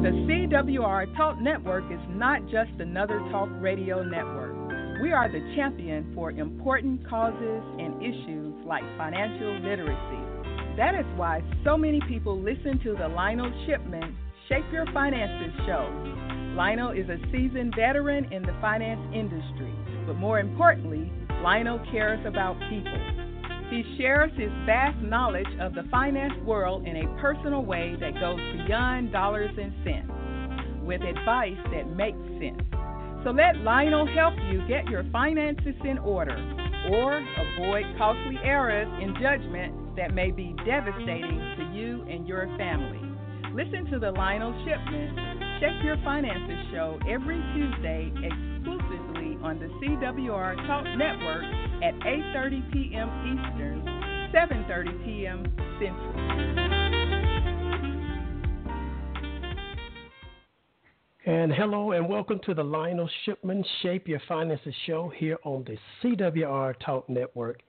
The CWR Talk Network is not just another talk radio network. We are the champion for important causes and issues like financial literacy. That is why so many people listen to the Lionel Shipman Shape Your Finances show. Lionel is a seasoned veteran in the finance industry, but more importantly, Lionel cares about people. He shares his vast knowledge of the finance world in a personal way that goes beyond dollars and cents, with advice that makes sense. So let Lionel help you get your finances in order or avoid costly errors in judgment that may be devastating to you and your family. Listen to the Lionel Shipman Check Your Finances show every Tuesday exclusively on the CWR Talk Network at 8:30 p.m. Eastern, 7:30 p.m. Central. And hello and welcome to the Lionel Shipman Shape Your Finances show here on the CWR Talk Network.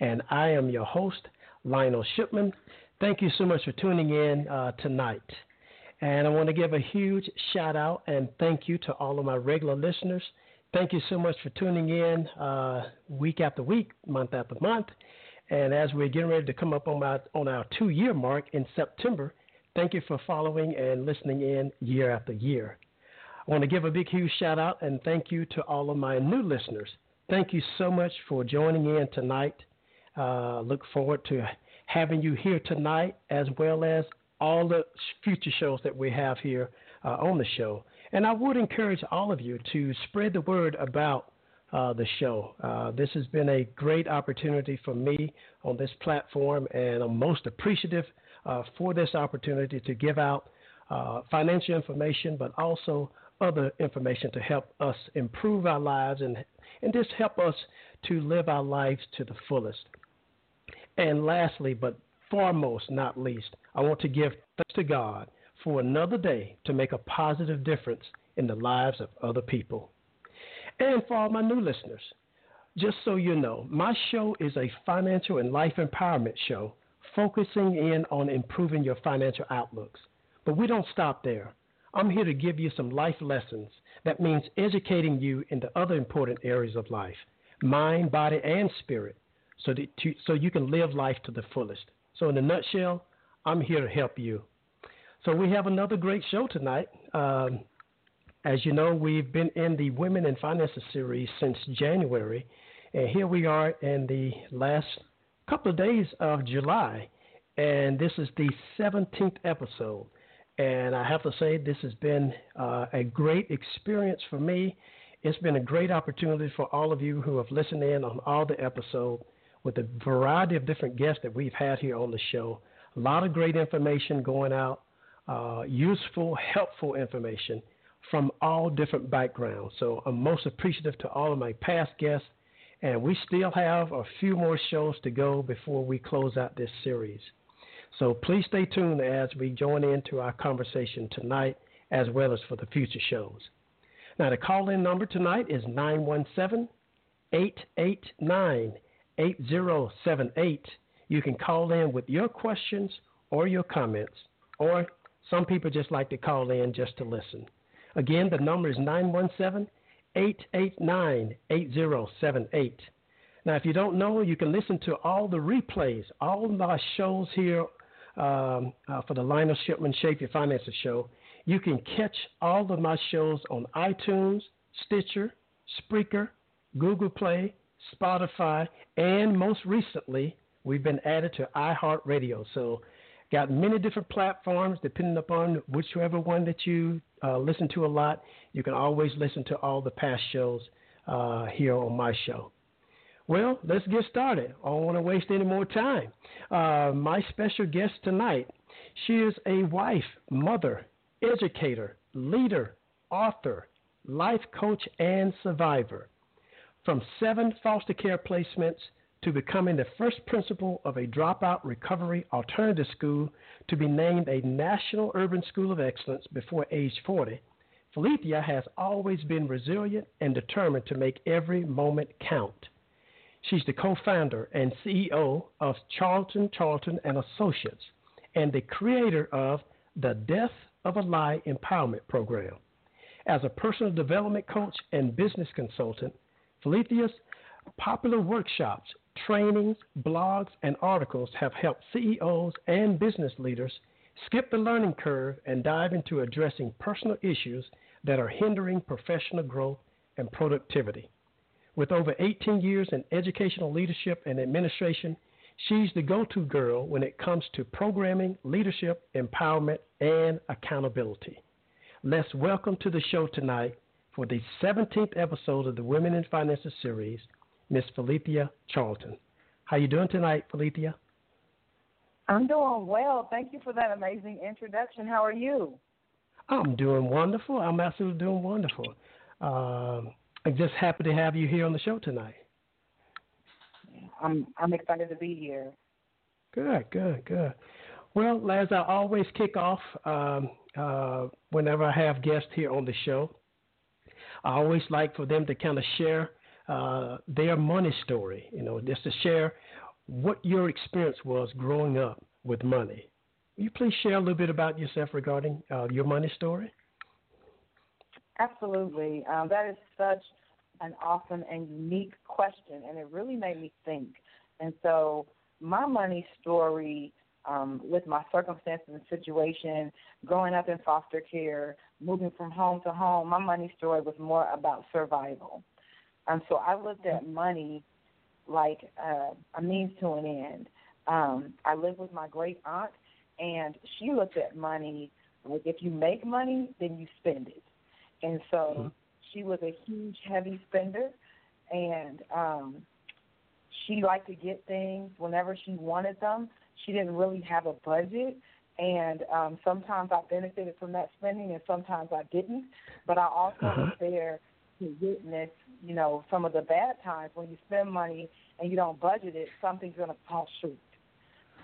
And I am your host, Lionel Shipman. Thank you so much for tuning in uh, tonight. And I want to give a huge shout out and thank you to all of my regular listeners. Thank you so much for tuning in uh, week after week, month after month. And as we're getting ready to come up on, my, on our two year mark in September, thank you for following and listening in year after year. I want to give a big, huge shout out and thank you to all of my new listeners. Thank you so much for joining in tonight. Uh, look forward to having you here tonight, as well as all the future shows that we have here uh, on the show. And I would encourage all of you to spread the word about uh, the show. Uh, this has been a great opportunity for me on this platform, and I'm most appreciative uh, for this opportunity to give out uh, financial information, but also other information to help us improve our lives and, and just help us to live our lives to the fullest. And lastly, but foremost, not least, I want to give thanks to God for another day to make a positive difference in the lives of other people. And for all my new listeners, just so you know, my show is a financial and life empowerment show focusing in on improving your financial outlooks. But we don't stop there. I'm here to give you some life lessons. That means educating you into other important areas of life mind, body, and spirit so, that so you can live life to the fullest. So, in a nutshell, I'm here to help you. So, we have another great show tonight. Um, as you know, we've been in the Women in Finances series since January, and here we are in the last couple of days of July, and this is the 17th episode. And I have to say, this has been uh, a great experience for me. It's been a great opportunity for all of you who have listened in on all the episodes with a variety of different guests that we've had here on the show. A lot of great information going out, uh, useful, helpful information from all different backgrounds. So I'm most appreciative to all of my past guests. And we still have a few more shows to go before we close out this series. So please stay tuned as we join into our conversation tonight as well as for the future shows. Now, the call in number tonight is 917 889 8078. You can call in with your questions or your comments, or some people just like to call in just to listen. Again, the number is 917 889 8078. Now, if you don't know, you can listen to all the replays, all of our shows here um, uh, for the Lionel Shipman Shape Your Finances show. You can catch all of my shows on iTunes, Stitcher, Spreaker, Google Play, Spotify, and most recently, we've been added to iHeartRadio. So, got many different platforms depending upon whichever one that you uh, listen to a lot. You can always listen to all the past shows uh, here on my show. Well, let's get started. I don't want to waste any more time. Uh, my special guest tonight, she is a wife, mother, educator, leader, author, life coach, and survivor. From seven foster care placements to becoming the first principal of a dropout recovery alternative school to be named a National Urban School of Excellence before age 40, Phillitia has always been resilient and determined to make every moment count. She's the co-founder and CEO of Charlton Charlton and Associates and the creator of the Death of a Lie Empowerment Program. As a personal development coach and business consultant, Phillitia's popular workshops, trainings, blogs, and articles have helped CEOs and business leaders skip the learning curve and dive into addressing personal issues that are hindering professional growth and productivity. With over 18 years in educational leadership and administration, she's the go to girl when it comes to programming, leadership, empowerment, and accountability. Let's welcome to the show tonight for the 17th episode of the Women in Finances series, Miss Phillitia Charlton. How you doing tonight, Phillitia? I'm doing well. Thank you for that amazing introduction. How are you? I'm doing wonderful. I'm absolutely doing wonderful. Um, I'm just happy to have you here on the show tonight. I'm I'm excited to be here. Good, good, good. Well, as I always kick off um, uh, whenever I have guests here on the show, I always like for them to kind of share uh, their money story. You know, just to share what your experience was growing up with money. Will you please share a little bit about yourself regarding uh, your money story? Absolutely. Um, that is such an awesome and unique question, and it really made me think. And so, my money story um, with my circumstances and situation, growing up in foster care, moving from home to home, my money story was more about survival. And so, I looked at money like uh, a means to an end. Um, I lived with my great aunt, and she looked at money like if you make money, then you spend it. And so mm-hmm. she was a huge, heavy spender, and um, she liked to get things whenever she wanted them. She didn't really have a budget, and um, sometimes I benefited from that spending, and sometimes I didn't. But I also uh-huh. was there to witness, you know, some of the bad times when you spend money and you don't budget it, something's going to fall short.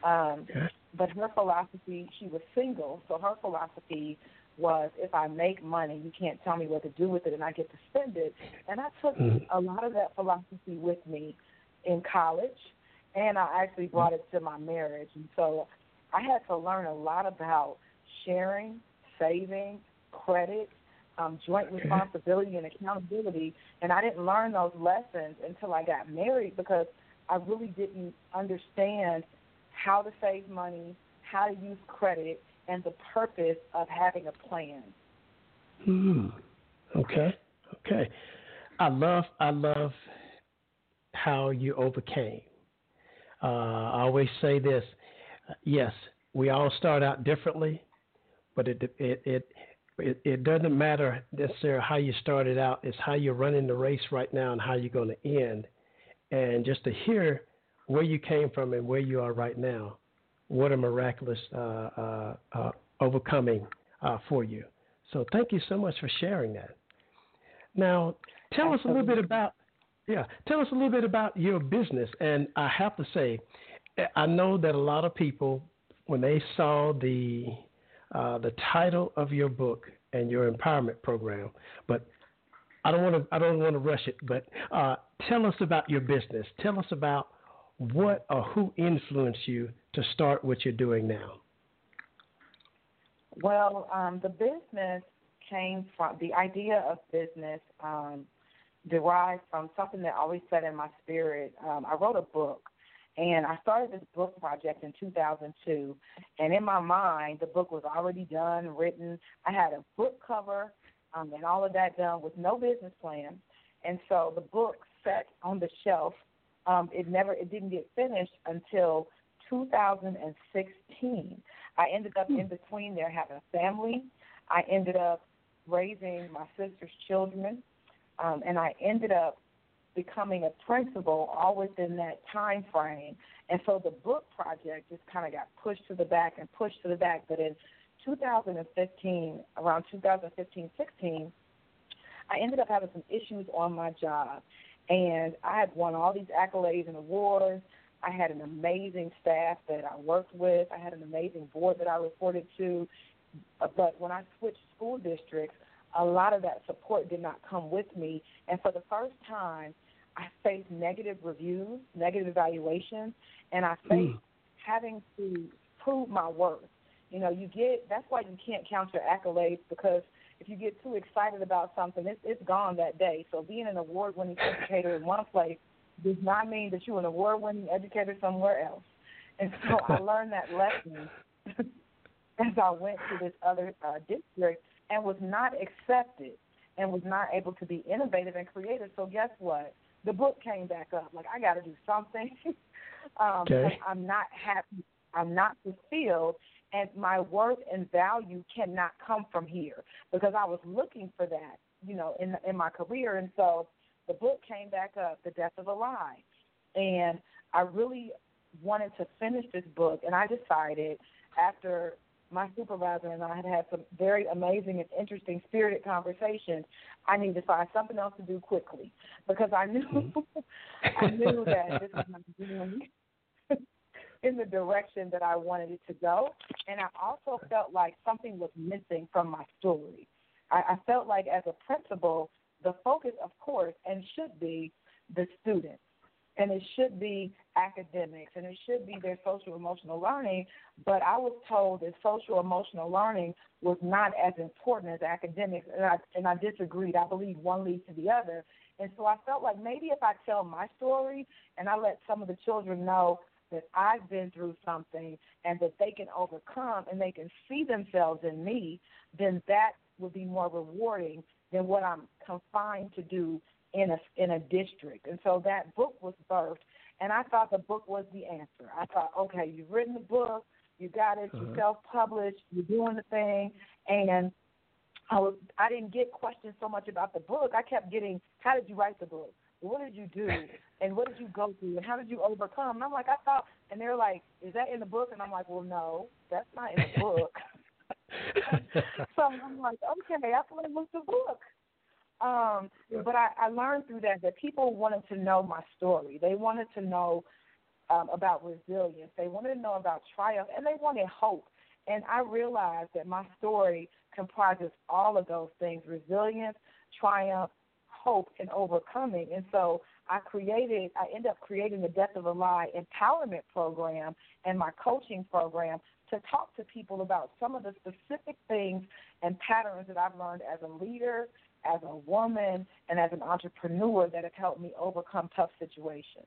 Um, okay. But her philosophy, she was single, so her philosophy was if I make money, you can't tell me what to do with it, and I get to spend it. And I took mm-hmm. a lot of that philosophy with me in college, and I actually brought it to my marriage. And so I had to learn a lot about sharing, saving, credit, um, joint responsibility, and accountability. And I didn't learn those lessons until I got married because I really didn't understand how to save money, how to use credit, and the purpose of having a plan. Hmm. Okay. Okay. I love I love how you overcame. Uh, I always say this. Yes, we all start out differently, but it it it it, it doesn't matter necessarily how you started out. It's how you're running the race right now and how you're going to end. And just to hear where you came from and where you are right now, what a miraculous uh, uh, uh, overcoming uh, for you. So thank you so much for sharing that. Now, tell us a little bit about yeah, tell us a little bit about your business. And I have to say, I know that a lot of people, when they saw the uh, the title of your book and your empowerment program, but I don't want to I don't want to rush it. But uh, tell us about your business. Tell us about what or who influenced you to start what you're doing now. Well, um, the business came from the idea of business um, derived from something that always said in my spirit. Um, I wrote a book, and I started this book project in 2002. And in my mind, the book was already done, written. I had a book cover um, and all of that done with no business plan. And so the book sat on the shelf. Um, it never, it didn't get finished until 2016. I ended up in between there having a family. I ended up raising my sister's children, um, and I ended up becoming a principal all within that time frame. And so the book project just kind of got pushed to the back and pushed to the back. But in 2015, around 2015, 16, I ended up having some issues on my job. And I had won all these accolades and awards. I had an amazing staff that I worked with. I had an amazing board that I reported to. But when I switched school districts, a lot of that support did not come with me. And for the first time, I faced negative reviews, negative evaluations, and I faced mm. having to prove my worth. You know, you get that's why you can't count your accolades because if you get too excited about something, it's it's gone that day. So being an award-winning educator in one place does not mean that you're an award-winning educator somewhere else. And so I learned that lesson as I went to this other uh, district and was not accepted and was not able to be innovative and creative. So guess what? The book came back up. Like I got to do something. um, okay. I'm not happy. I'm not fulfilled, and my worth and value cannot come from here because I was looking for that, you know, in in my career. And so the book came back up, The Death of a Lie, and I really wanted to finish this book, and I decided after my supervisor and I had had some very amazing and interesting spirited conversations. I need to find something else to do quickly because I knew mm-hmm. I knew that this was not going in the direction that I wanted it to go, and I also felt like something was missing from my story. I, I felt like as a principal, the focus, of course, and should be the student and it should be academics and it should be their social emotional learning. But I was told that social emotional learning was not as important as academics, and I and I disagreed. I believe one leads to the other, and so I felt like maybe if I tell my story and I let some of the children know that I've been through something and that they can overcome and they can see themselves in me, then that would be more rewarding than what I'm confined to do in a in a district. And so that book was birthed, and I thought the book was the answer. I thought, okay, you've written the book, you got it, uh-huh. you self-published, you're doing the thing, and I was I didn't get questions so much about the book. I kept getting, how did you write the book? What did you do? And what did you go through? And how did you overcome? And I'm like, I thought, and they're like, is that in the book? And I'm like, well, no, that's not in the book. so I'm like, okay, I thought it was the book. Um, but I, I learned through that that people wanted to know my story. They wanted to know um, about resilience. They wanted to know about triumph, and they wanted hope. And I realized that my story comprises all of those things: resilience, triumph, hope, and overcoming. And so I created, I ended up creating the Death of a Lie empowerment program and my coaching program to talk to people about some of the specific things and patterns that I've learned as a leader as a woman and as an entrepreneur that have helped me overcome tough situations.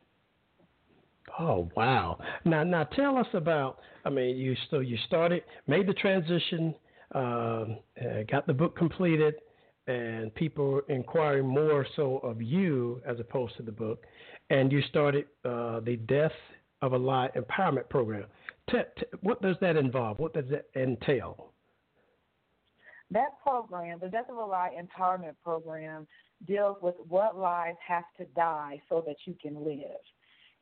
Oh wow! Now, now tell us about. I mean, you so you started, made the transition, uh, got the book completed, and people inquiring more so of you as opposed to the book, and you started uh, the Death of a Lie Empowerment Program. T- t- what does that involve? What does that entail? That program, the Death of a Lie Empowerment Program, deals with what lies have to die so that you can live.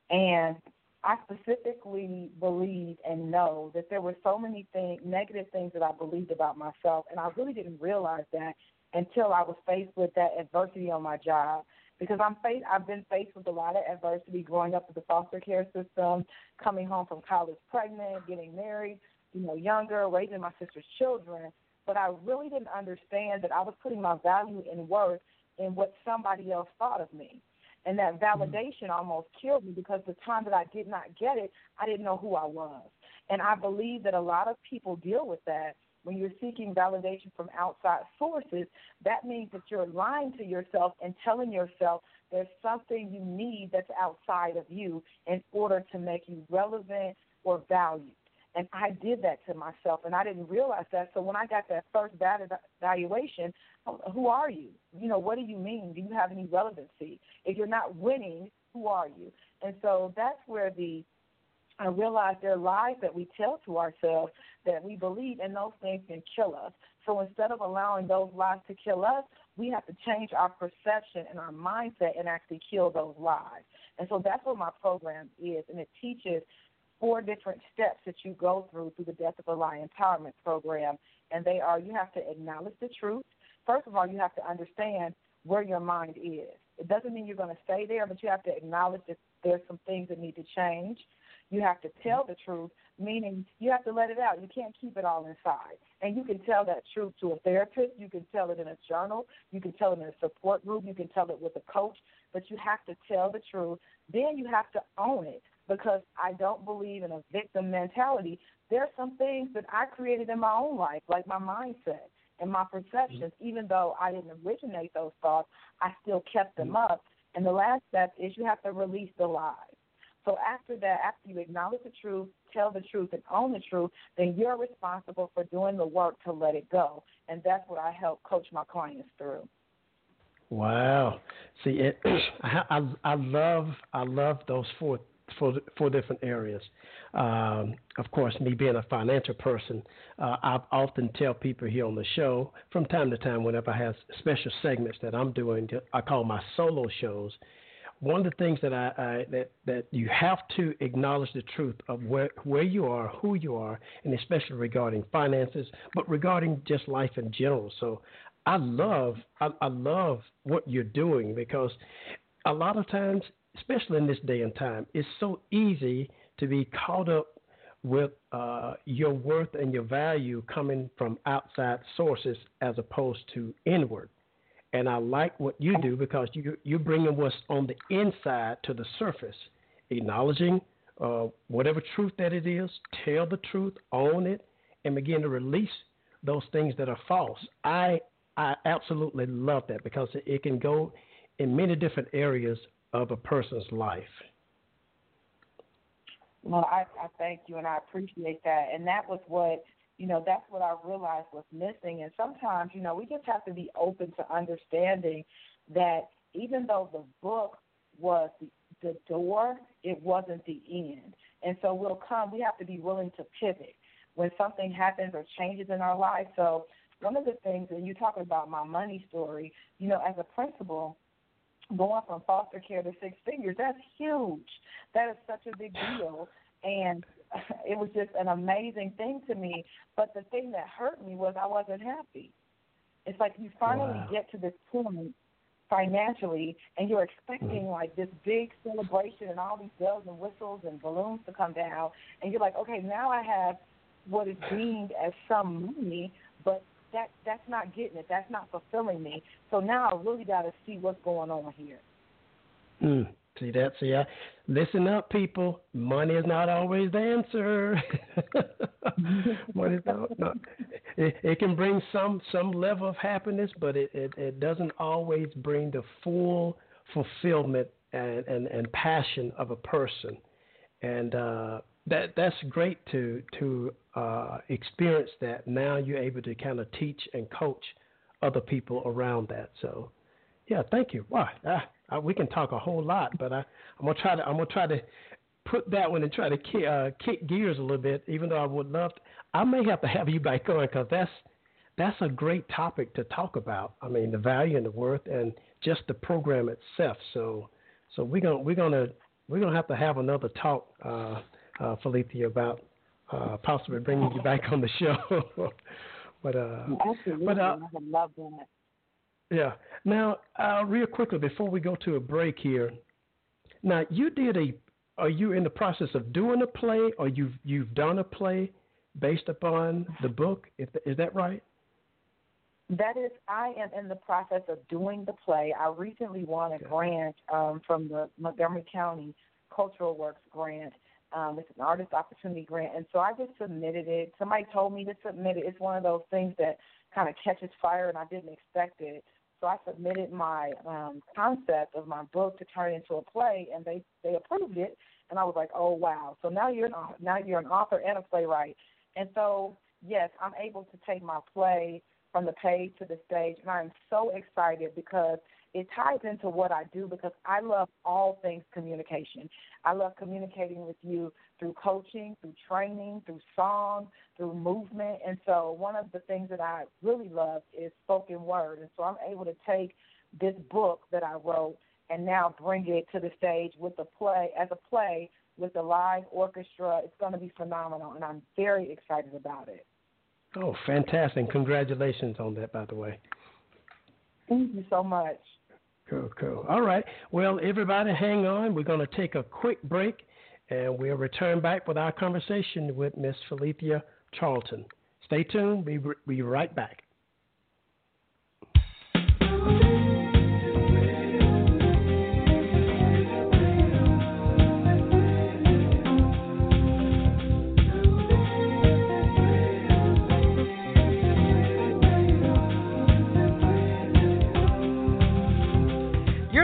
And I specifically believe and know that there were so many things, negative things that I believed about myself, and I really didn't realize that until I was faced with that adversity on my job. Because I'm faced, I've been faced with a lot of adversity growing up in the foster care system, coming home from college pregnant, getting married, you know, younger, raising my sister's children but I really didn't understand that I was putting my value and worth in what somebody else thought of me. And that mm-hmm. validation almost killed me because the time that I did not get it, I didn't know who I was. And I believe that a lot of people deal with that. When you're seeking validation from outside sources, that means that you're lying to yourself and telling yourself there's something you need that's outside of you in order to make you relevant or valued. And I did that to myself, and I didn't realize that. So when I got that first bad evaluation, who are you? You know, what do you mean? Do you have any relevancy? If you're not winning, who are you? And so that's where the I realized there are lies that we tell to ourselves that we believe, and those things can kill us. So instead of allowing those lies to kill us, we have to change our perception and our mindset and actually kill those lies. And so that's what my program is, and it teaches four different steps that you go through through the Death of a Lie Empowerment Program. And they are you have to acknowledge the truth. First of all, you have to understand where your mind is. It doesn't mean you're going to stay there, but you have to acknowledge that there's some things that need to change. You have to tell the truth, meaning you have to let it out. You can't keep it all inside. And you can tell that truth to a therapist. You can tell it in a journal. You can tell it in a support group. You can tell it with a coach. But you have to tell the truth. Then you have to own it because I don't believe in a victim mentality. there are some things that I created in my own life, like my mindset and my perceptions. Mm-hmm. Even though I didn't originate those thoughts, I still kept them mm-hmm. up. And the last step is you have to release the lies. So after that, after you acknowledge the truth, tell the truth, and own the truth, then you're responsible for doing the work to let it go. And that's what I help coach my clients through. Wow. See, it, I, I, I love I love those four four four different areas. Um, of course, me being a financial person, uh, I often tell people here on the show from time to time, whenever I have special segments that I'm doing, I call my solo shows one of the things that I, I, that that you have to acknowledge the truth of where where you are, who you are, and especially regarding finances, but regarding just life in general. So I love I, I love what you're doing because a lot of times, especially in this day and time, it's so easy to be caught up with uh, your worth and your value coming from outside sources as opposed to inward. And I like what you do because you, you're bringing what's on the inside to the surface, acknowledging uh, whatever truth that it is, tell the truth, own it, and begin to release those things that are false. I I absolutely love that because it can go in many different areas of a person's life. Well, I, I thank you and I appreciate that. And that was what you know, that's what I realized was missing. And sometimes, you know, we just have to be open to understanding that even though the book was the, door, it wasn't the end. And so we'll come, we have to be willing to pivot when something happens or changes in our life. So one of the things, and you talking about my money story, you know, as a principal, going from foster care to six figures, that's huge. That is such a big deal. And it was just an amazing thing to me. But the thing that hurt me was I wasn't happy. It's like you finally wow. get to this point financially and you're expecting mm. like this big celebration and all these bells and whistles and balloons to come down and you're like, Okay, now I have what is deemed as some money, that that's not getting it. That's not fulfilling me. So now I really gotta see what's going on here. Mm. See that? See, I, listen up, people. Money is not always the answer. Money not, not it, it, can bring some some level of happiness, but it, it, it doesn't always bring the full fulfillment and, and, and passion of a person. And uh, that that's great to to uh, experience that. Now you're able to kind of teach and coach other people around that. So, yeah, thank you. Wow. Ah, we can talk a whole lot, but I, I'm gonna try to I'm gonna try to put that one and try to kick, uh, kick gears a little bit. Even though I would love, to, I may have to have you back on because that's that's a great topic to talk about. I mean, the value and the worth, and just the program itself. So, so we're gonna we're gonna we're gonna have to have another talk, uh, uh, Phillitia, about uh, possibly bringing you back on the show. but uh, Absolutely, but, uh, I love that. Yeah. Now, uh, real quickly before we go to a break here, now you did a. Are you in the process of doing a play, or you've you've done a play based upon the book? If, is that right? That is, I am in the process of doing the play. I recently won a grant um, from the Montgomery County Cultural Works grant. Um, it's an artist opportunity grant, and so I just submitted it. Somebody told me to submit it. It's one of those things that kind of catches fire, and I didn't expect it. So I submitted my um, concept of my book to turn into a play, and they they approved it. And I was like, oh wow! So now you're an now you're an author and a playwright. And so yes, I'm able to take my play from the page to the stage, and I'm so excited because it ties into what I do because I love all things communication. I love communicating with you through coaching, through training, through song, through movement. And so one of the things that I really love is spoken word. And so I'm able to take this book that I wrote and now bring it to the stage with the play as a play with the live orchestra. It's going to be phenomenal, and I'm very excited about it. Oh, fantastic. Congratulations on that, by the way. Thank you so much. Cool, cool. All right. Well, everybody, hang on. We're going to take a quick break, and we'll return back with our conversation with Miss Phillitia Charlton. Stay tuned. We'll be right back.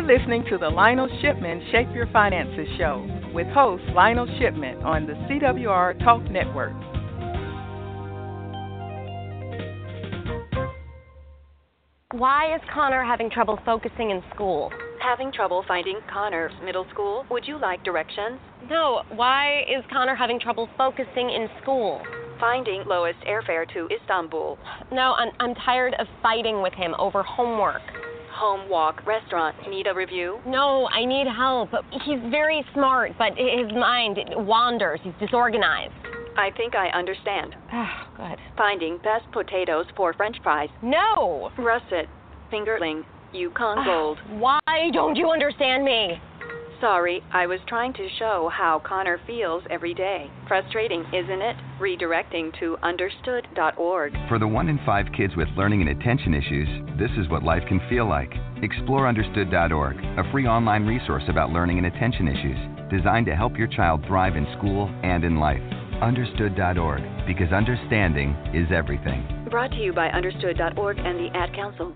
Listening to the Lionel Shipman Shape Your Finances show with host Lionel Shipman on the CWR Talk Network. Why is Connor having trouble focusing in school? Having trouble finding Connor's middle school? Would you like directions? No, why is Connor having trouble focusing in school? Finding lowest airfare to Istanbul. No, I'm, I'm tired of fighting with him over homework. Home walk, restaurant. Need a review? No, I need help. He's very smart, but his mind wanders. He's disorganized. I think I understand. Oh, good. Finding best potatoes for french fries. No! Russet, fingerling, Yukon ah, Gold. Why don't you understand me? Sorry, I was trying to show how Connor feels every day. Frustrating, isn't it? Redirecting to understood.org. For the one in five kids with learning and attention issues, this is what life can feel like. Explore understood.org, a free online resource about learning and attention issues, designed to help your child thrive in school and in life. Understood.org, because understanding is everything. Brought to you by understood.org and the Ad Council.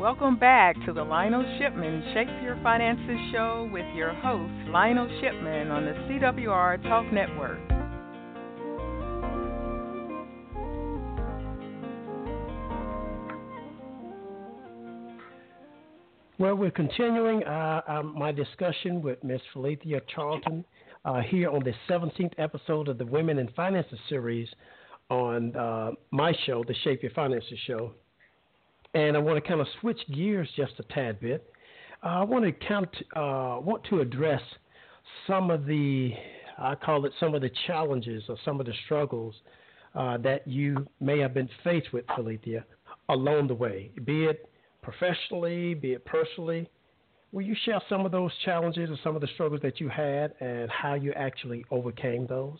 Welcome back to the Lionel Shipman Shape Your Finances show with your host, Lionel Shipman, on the CWR Talk Network. Well, we're continuing uh, um, my discussion with Ms. Phillitia Charlton uh, here on the 17th episode of the Women in Finances series on uh, my show, the Shape Your Finances show. And I want to kind of switch gears just a tad bit. Uh, I want to count, uh, want to address some of the, I call it some of the challenges or some of the struggles uh, that you may have been faced with, Phillitia, along the way, be it professionally, be it personally. Will you share some of those challenges or some of the struggles that you had and how you actually overcame those?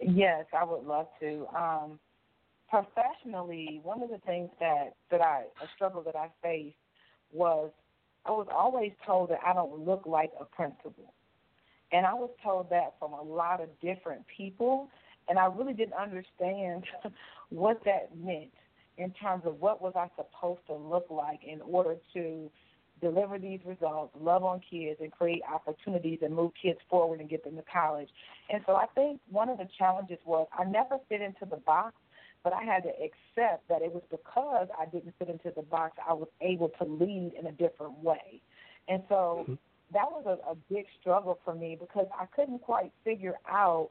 Yes, I would love to. Um, professionally, one of the things that that I a struggle that I faced was I was always told that I don't look like a principal, and I was told that from a lot of different people, and I really didn't understand what that meant in terms of what was I supposed to look like in order to deliver these results, love on kids, and create opportunities and move kids forward and get them to college. And so I think one of the challenges was I never fit into the box, but I had to accept that it was because I didn't fit into the box I was able to lead in a different way. And so mm-hmm. that was a, a big struggle for me because I couldn't quite figure out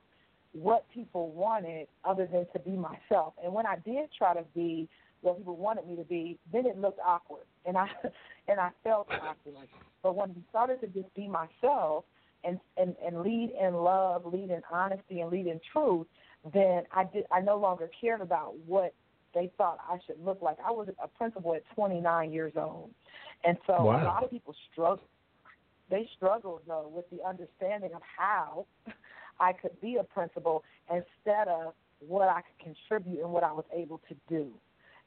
what people wanted other than to be myself. And when I did try to be what people wanted me to be, then it looked awkward, and I and I felt awkward. But when I started to just be myself and and and lead in love, lead in honesty, and lead in truth, then I did. I no longer cared about what they thought I should look like. I was a principal at 29 years old, and so wow. a lot of people struggle. They struggled though with the understanding of how I could be a principal instead of what I could contribute and what I was able to do.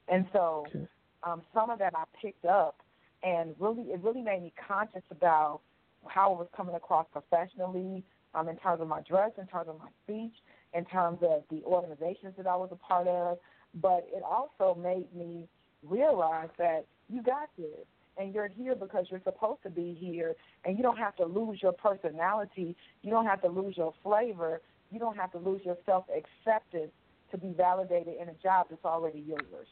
And so okay. um, some of that I picked up, and really it really made me conscious about how I was coming across professionally, um, in terms of my dress, in terms of my speech, in terms of the organizations that I was a part of. But it also made me realize that you got this and you're here because you're supposed to be here and you don't have to lose your personality you don't have to lose your flavor you don't have to lose your self acceptance to be validated in a job that's already yours.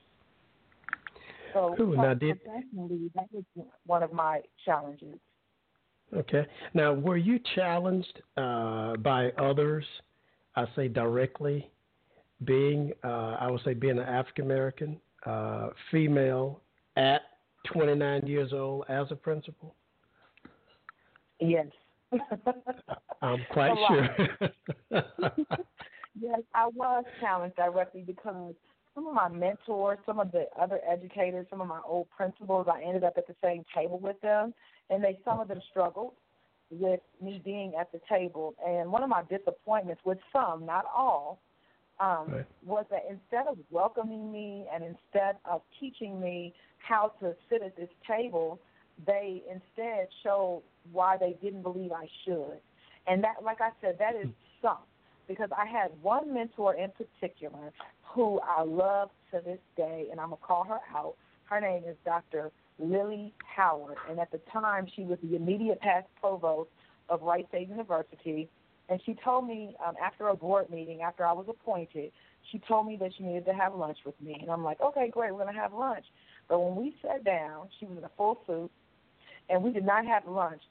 So Ooh, now did, professionally that was one of my challenges. Okay. Now were you challenged uh, by others i say directly being uh, i would say being an african american uh, female at 29 years old as a principal? Yes. I'm quite sure. Yes, I was challenged directly because some of my mentors, some of the other educators, some of my old principals, I ended up at the same table with them, and they some of them struggled with me being at the table. And one of my disappointments with some, not all, um, right. was that instead of welcoming me and instead of teaching me how to sit at this table, they instead showed why they didn't believe I should. And that, like I said, that is some because I had one mentor in particular who I love to this day, and I'm gonna call her out. Her name is Dr. Lily Howard, and at the time she was the immediate past provost of Wright State University. And she told me um, after a board meeting, after I was appointed, she told me that she needed to have lunch with me, and I'm like, okay, great, we're gonna have lunch. But when we sat down, she was in a full suit, and we did not have lunch.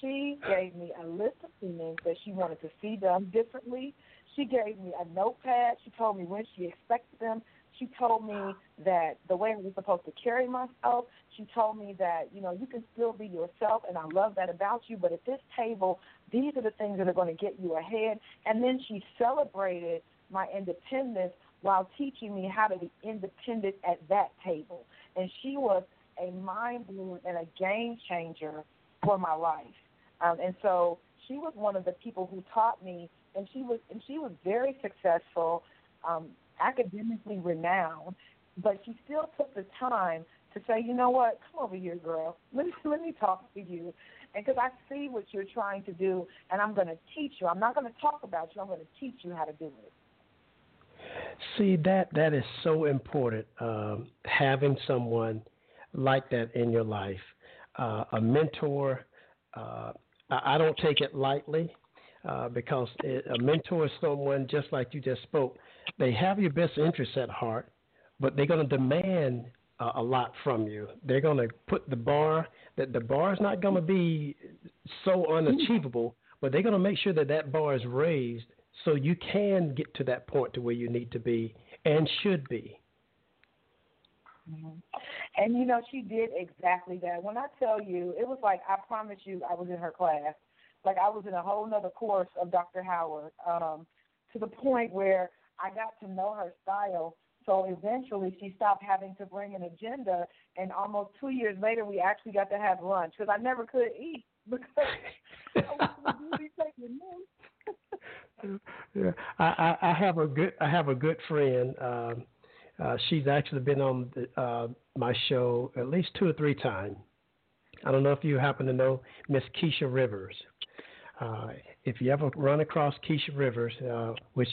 She gave me a list of things that she wanted to see done differently she gave me a notepad. She told me when she expected them. She told me that the way I was supposed to carry myself. She told me that, you know, you can still be yourself, and I love that about you, but at this table, these are the things that are going to get you ahead. And then she celebrated my independence while teaching me how to be independent at that table. And she was a mind blower and a game changer for my life. Um, and so she was one of the people who taught me and she was and she was very successful, um, academically renowned, but she still took the time to say, you know what, come over here, girl. Let me let me talk to you, and because I see what you're trying to do, and I'm going to teach you. I'm not going to talk about you. I'm going to teach you how to do it. See that that is so important. Um, having someone like that in your life, uh, a mentor. Uh, I, I don't take it lightly uh, because it, a mentor is someone just like you just spoke. They have your best interests at heart, but they're going to demand uh, a lot from you. They're going to put the bar that the bar is not going to be so unachievable, but they're going to make sure that that bar is raised so you can get to that point to where you need to be and should be. Mm-hmm. And you know, she did exactly that. When I tell you, it was like I promise you, I was in her class like I was in a whole nother course of Dr. Howard, um, to the point where I got to know her style. So eventually she stopped having to bring an agenda, and almost two years later we actually got to have lunch because I never could eat because I was taking notes. yeah, I, I, I have a good I have a good friend. Um, uh, she's actually been on the, uh, my show at least two or three times. I don't know if you happen to know Miss Keisha Rivers. Uh, if you ever run across Keisha Rivers, uh, which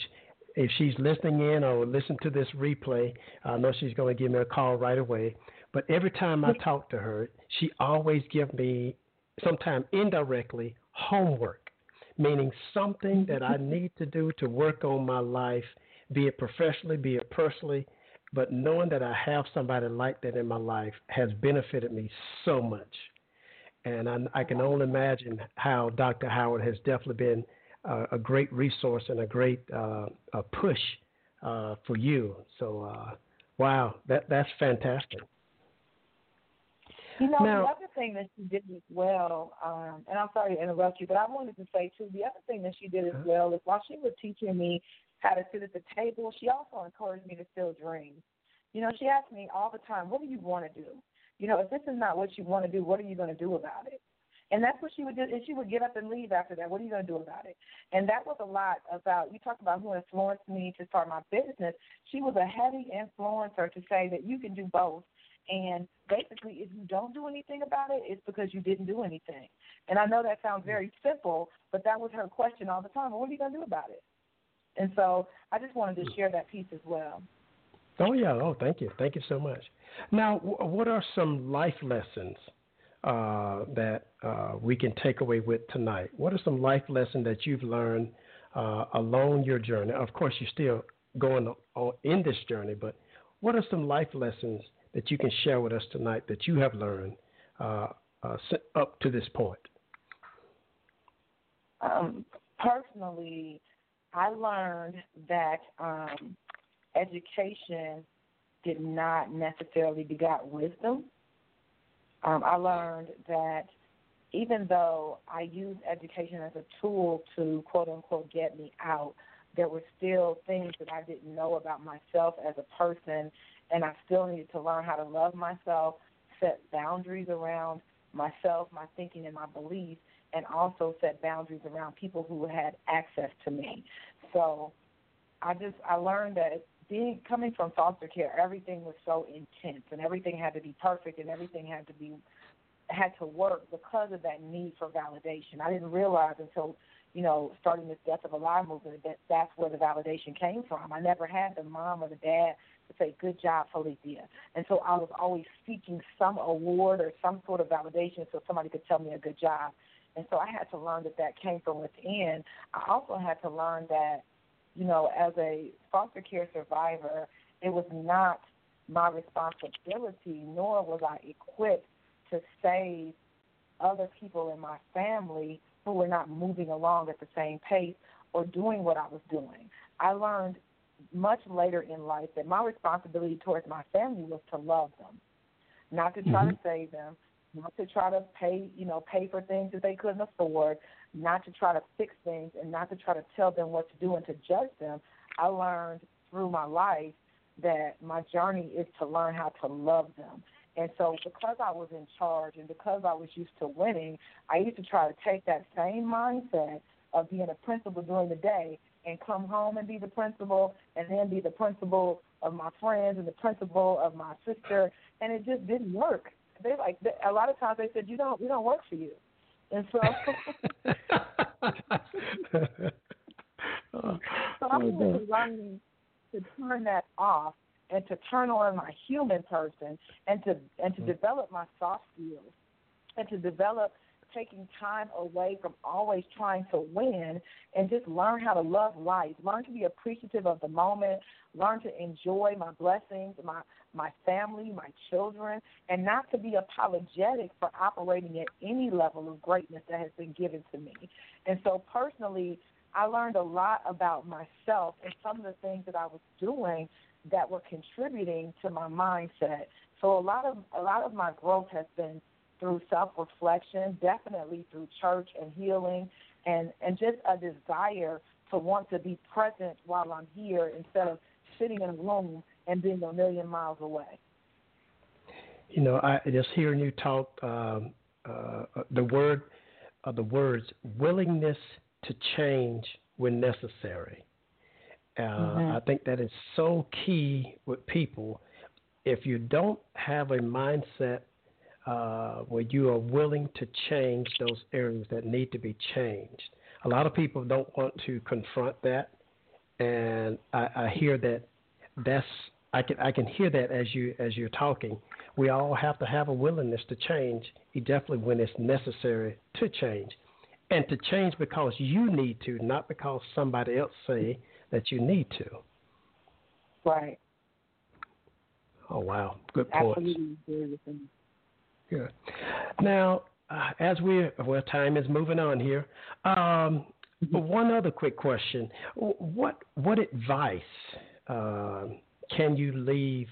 if she's listening in or listen to this replay, I know she's going to give me a call right away. But every time I talk to her, she always gives me, sometimes indirectly, homework, meaning something that I need to do to work on my life, be it professionally, be it personally. But knowing that I have somebody like that in my life has benefited me so much and I, I can only imagine how Dr. Howard has definitely been uh, a great resource and a great uh, a push uh, for you. So, uh, wow, that that's fantastic. You know, now, the other thing that she did as well, um, and I'm sorry to interrupt you, but I wanted to say too, the other thing that she did as uh-huh. well is while she was teaching me how to sit at the table, she also encouraged me to still dream. You know, she asked me all the time, "What do you want to do?" You know, if this is not what you want to do, what are you going to do about it? And that's what she would do. And she would get up and leave after that. What are you going to do about it? And that was a lot about, you talk about who influenced me to start my business. She was a heavy influencer to say that you can do both. And basically, if you don't do anything about it, it's because you didn't do anything. And I know that sounds very simple, but that was her question all the time. Well, what are you going to do about it? And so I just wanted to share that piece as well. Oh yeah. Oh, thank you. Thank you so much. Now, w- what are some life lessons uh, that uh, we can take away with tonight? What are some life lessons that you've learned uh, along your journey? Of course, you're still going on in this journey, but what are some life lessons that you can share with us tonight that you have learned uh, uh, up to this point? Um, personally, I learned that um, education did not necessarily begot wisdom. Um, I learned that even though I used education as a tool to quote unquote get me out, there were still things that I didn't know about myself as a person, and I still needed to learn how to love myself, set boundaries around myself, my thinking, and my beliefs, and also set boundaries around people who had access to me. So I just I learned that being coming from foster care, everything was so intense and everything had to be perfect and everything had to be had to work because of that need for validation. I didn't realize until you know starting this Death of a Lie movement that that's where the validation came from. I never had the mom or the dad to say "Good job, Phillitia," and so I was always seeking some award or some sort of validation so somebody could tell me a good job. And so I had to learn that that came from within. I also had to learn that you know, as a foster care survivor, it was not my responsibility, nor was I equipped to save other people in my family who were not moving along at the same pace or doing what I was doing. I learned much later in life that my responsibility towards my family was to love them, not to try mm-hmm. to save them, not to try to pay, you know, pay for things that they couldn't afford, not to try to fix things and not to try to tell them what to do and to judge them. I learned through my life that my journey is to learn how to love them. And so, because I was in charge and because I was used to winning, I used to try to take that same mindset of being a principal during the day and come home and be the principal and then be the principal of my friends and the principal of my sister. And it just didn't work. They like a lot of times they said, "You don't, we don't work for you." And so, so I'm really learning to turn that off and to turn on my human person and to and to mm-hmm. develop my soft skills and to develop taking time away from always trying to win and just learn how to love life, learn to be appreciative of the moment, learn to enjoy my blessings, my my family, my children, and not to be apologetic for operating at any level of greatness that has been given to me. And so personally, I learned a lot about myself and some of the things that I was doing that were contributing to my mindset. So a lot of a lot of my growth has been through self reflection, definitely through church and healing and, and just a desire to want to be present while I'm here instead of sitting in a room and being a million miles away. You know, I just hearing you talk, um, uh, the word, uh, the words willingness to change when necessary. Uh, mm-hmm. I think that is so key with people. If you don't have a mindset uh, where you are willing to change those areas that need to be changed, a lot of people don't want to confront that, and I, I hear that that's I can I can hear that as you as you're talking. We all have to have a willingness to change, definitely when it's necessary to change, and to change because you need to, not because somebody else say that you need to. Right. Oh wow, good point. Absolutely. Good. Now, uh, as we well, time is moving on here. Um, but one other quick question: What what advice uh, can you leave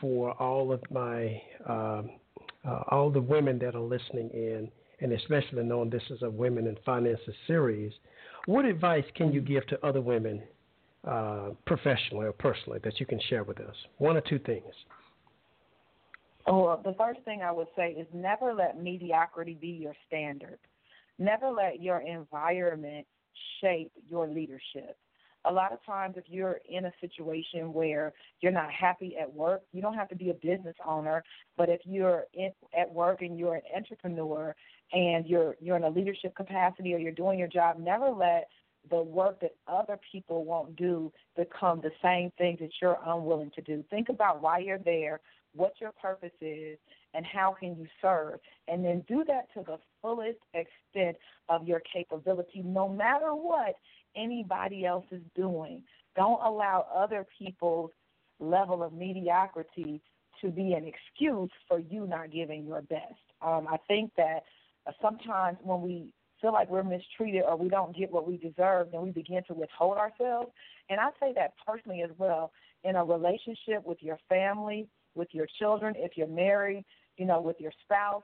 for all of my um, uh, all the women that are listening in, and especially knowing this is a Women in Finances series? What advice can you give to other women, uh, professionally or personally, that you can share with us? One or two things. Well, the first thing I would say is never let mediocrity be your standard. Never let your environment shape your leadership. A lot of times, if you're in a situation where you're not happy at work, you don't have to be a business owner. But if you're in, at work and you're an entrepreneur and you're you're in a leadership capacity or you're doing your job, never let the work that other people won't do become the same thing that you're unwilling to do. Think about why you're there, what your purpose is, and how can you serve. And then do that to the fullest extent of your capability, no matter what anybody else is doing. Don't allow other people's level of mediocrity to be an excuse for you not giving your best. Um, I think that sometimes when we feel like we're mistreated or we don't get what we deserve, then we begin to withhold ourselves. And I say that personally as well in a relationship with your family, with your children, if you're married, you know, with your spouse.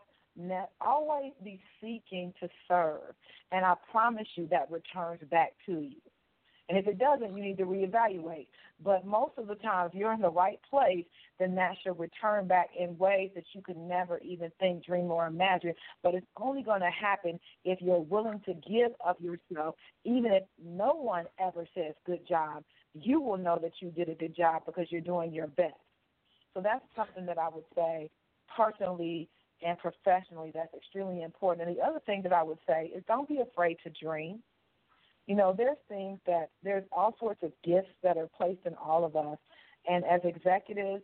always be seeking to serve, and I promise you that returns back to you. And if it doesn't, you need to reevaluate. But most of the time, if you're in the right place, then that should return back in ways that you could never even think, dream, or imagine. But it's only going to happen if you're willing to give of yourself, even if no one ever says good job. You will know that you did a good job because you're doing your best. So that's something that I would say personally and professionally that's extremely important. And the other thing that I would say is don't be afraid to dream. You know, there's things that there's all sorts of gifts that are placed in all of us. And as executives,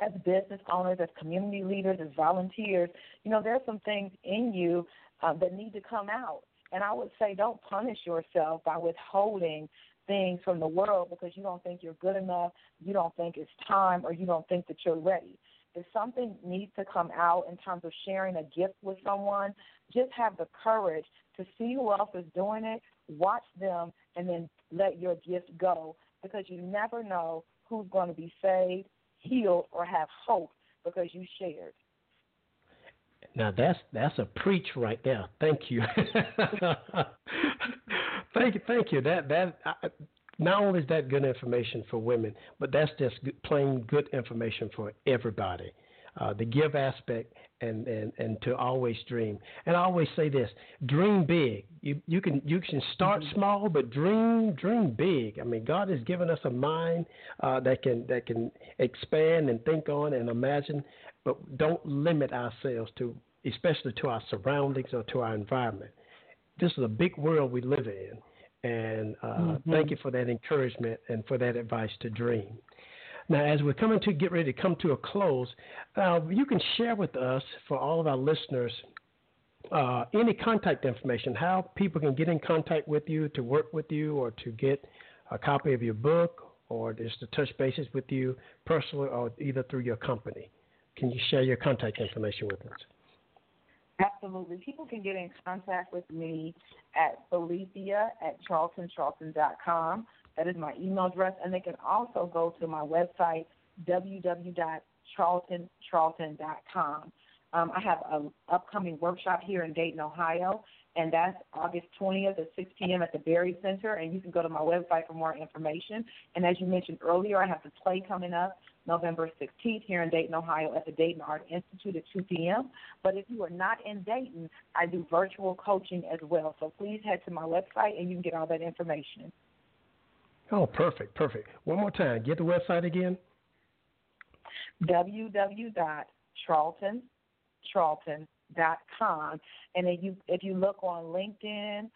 as business owners, as community leaders, as volunteers, you know, there's some things in you uh, that need to come out. And I would say don't punish yourself by withholding things from the world because you don't think you're good enough, you don't think it's time, or you don't think that you're ready. If something needs to come out in terms of sharing a gift with someone, just have the courage to see who else is doing it, watch them, and then let your gift go because you never know who's going to be saved, healed, or have hope because you shared. Now that's that's a preach right there. Thank you. thank you, thank you. That that I, not only is that good information for women, but that's just plain good information for everybody. Uh, the give aspect and, and, and to always dream. And I always say this: dream big. You you can you can start mm-hmm. small, but dream dream big. I mean, God has given us a mind uh, that can that can expand and think on and imagine, but don't limit ourselves to especially to our surroundings or to our environment. This is a big world we live in, and uh, mm-hmm. thank you for that encouragement and for that advice to dream. Now, as we're coming to get ready to come to a close, uh, you can share with us, for all of our listeners, uh, any contact information, how people can get in contact with you to work with you or to get a copy of your book or just to touch bases with you personally or either through your company. Can you share your contact information with us? Absolutely. People can get in contact with me at Phillitia at charltoncharlton.com. That is my email address. And they can also go to my website, www.charltoncharlton.com. Um, I have an upcoming workshop here in Dayton, Ohio, and that's August 20th at 6 p.m. at the Berry Center. And you can go to my website for more information. And as you mentioned earlier, I have the play coming up November 16th here in Dayton, Ohio at the Dayton Art Institute at 2 p.m. But if you are not in Dayton, I do virtual coaching as well. So please head to my website and you can get all that information. Oh, perfect, perfect. One more time. Get the website again. www.charltoncharlton.com. And if you if you look on LinkedIn,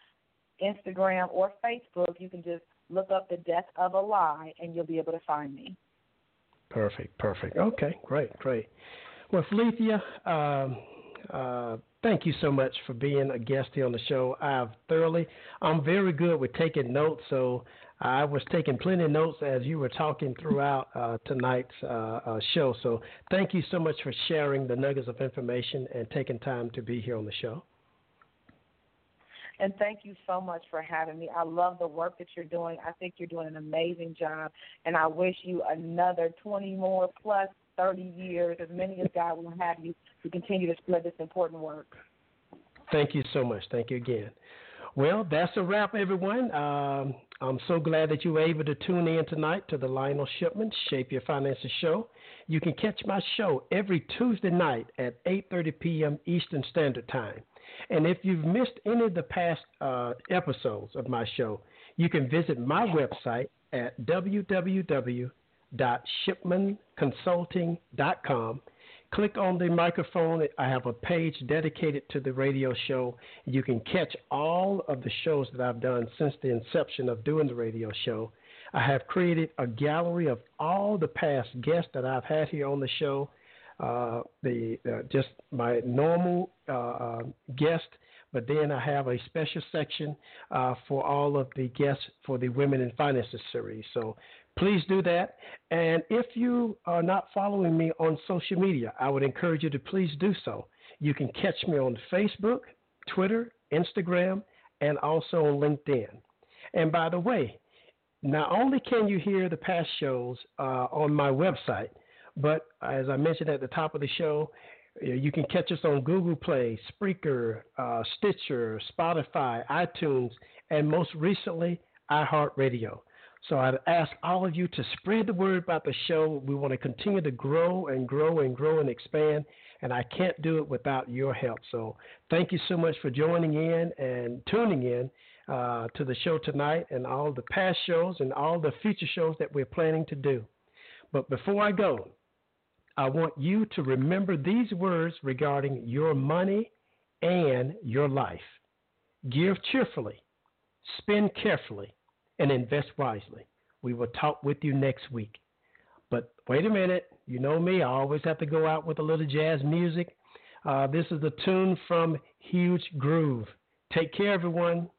Instagram, or Facebook, you can just look up the death of a lie and you'll be able to find me. Perfect, perfect. Okay, great, great. Well, Phillitia, um, uh, thank you so much for being a guest here on the show. I've thoroughly, I'm very good with taking notes, so I was taking plenty of notes as you were talking throughout uh, tonight's uh, uh, show. So thank you so much for sharing the nuggets of information and taking time to be here on the show. And thank you so much for having me. I love the work that you're doing. I think you're doing an amazing job. And I wish you another 20 more plus 30 years, as many as God will have you, to continue to spread this important work. Thank you so much. Thank you again. Well, that's a wrap, everyone. Um, I'm so glad that you were able to tune in tonight to the Lionel Shipman Shape Your Finances show. You can catch my show every Tuesday night at 8:30 p.m. Eastern Standard Time. And if you've missed any of the past uh, episodes of my show, you can visit my website at www.shipmanconsulting.com. Click on the microphone. I have a page dedicated to the radio show. You can catch all of the shows that I've done since the inception of doing the radio show. I have created a gallery of all the past guests that I've had here on the show uh, the uh, just my normal uh, uh, guest, but then I have a special section uh, for all of the guests for the Women in Finances series. So please do that. And if you are not following me on social media, I would encourage you to please do so. You can catch me on Facebook, Twitter, Instagram, and also on LinkedIn. And by the way, not only can you hear the past shows uh, on my website, but as I mentioned at the top of the show, you can catch us on Google Play, Spreaker, uh, Stitcher, Spotify, iTunes, and most recently iHeartRadio. So I'd ask all of you to spread the word about the show. We want to continue to grow and grow and grow and expand, and I can't do it without your help. So thank you so much for joining in and tuning in uh, to the show tonight and all the past shows and all the future shows that we're planning to do. But before I go, I want you to remember these words regarding your money and your life. Give cheerfully, spend carefully, and invest wisely. We will talk with you next week. But wait a minute. You know me, I always have to go out with a little jazz music. Uh, this is the tune from Huge Groove. Take care, everyone.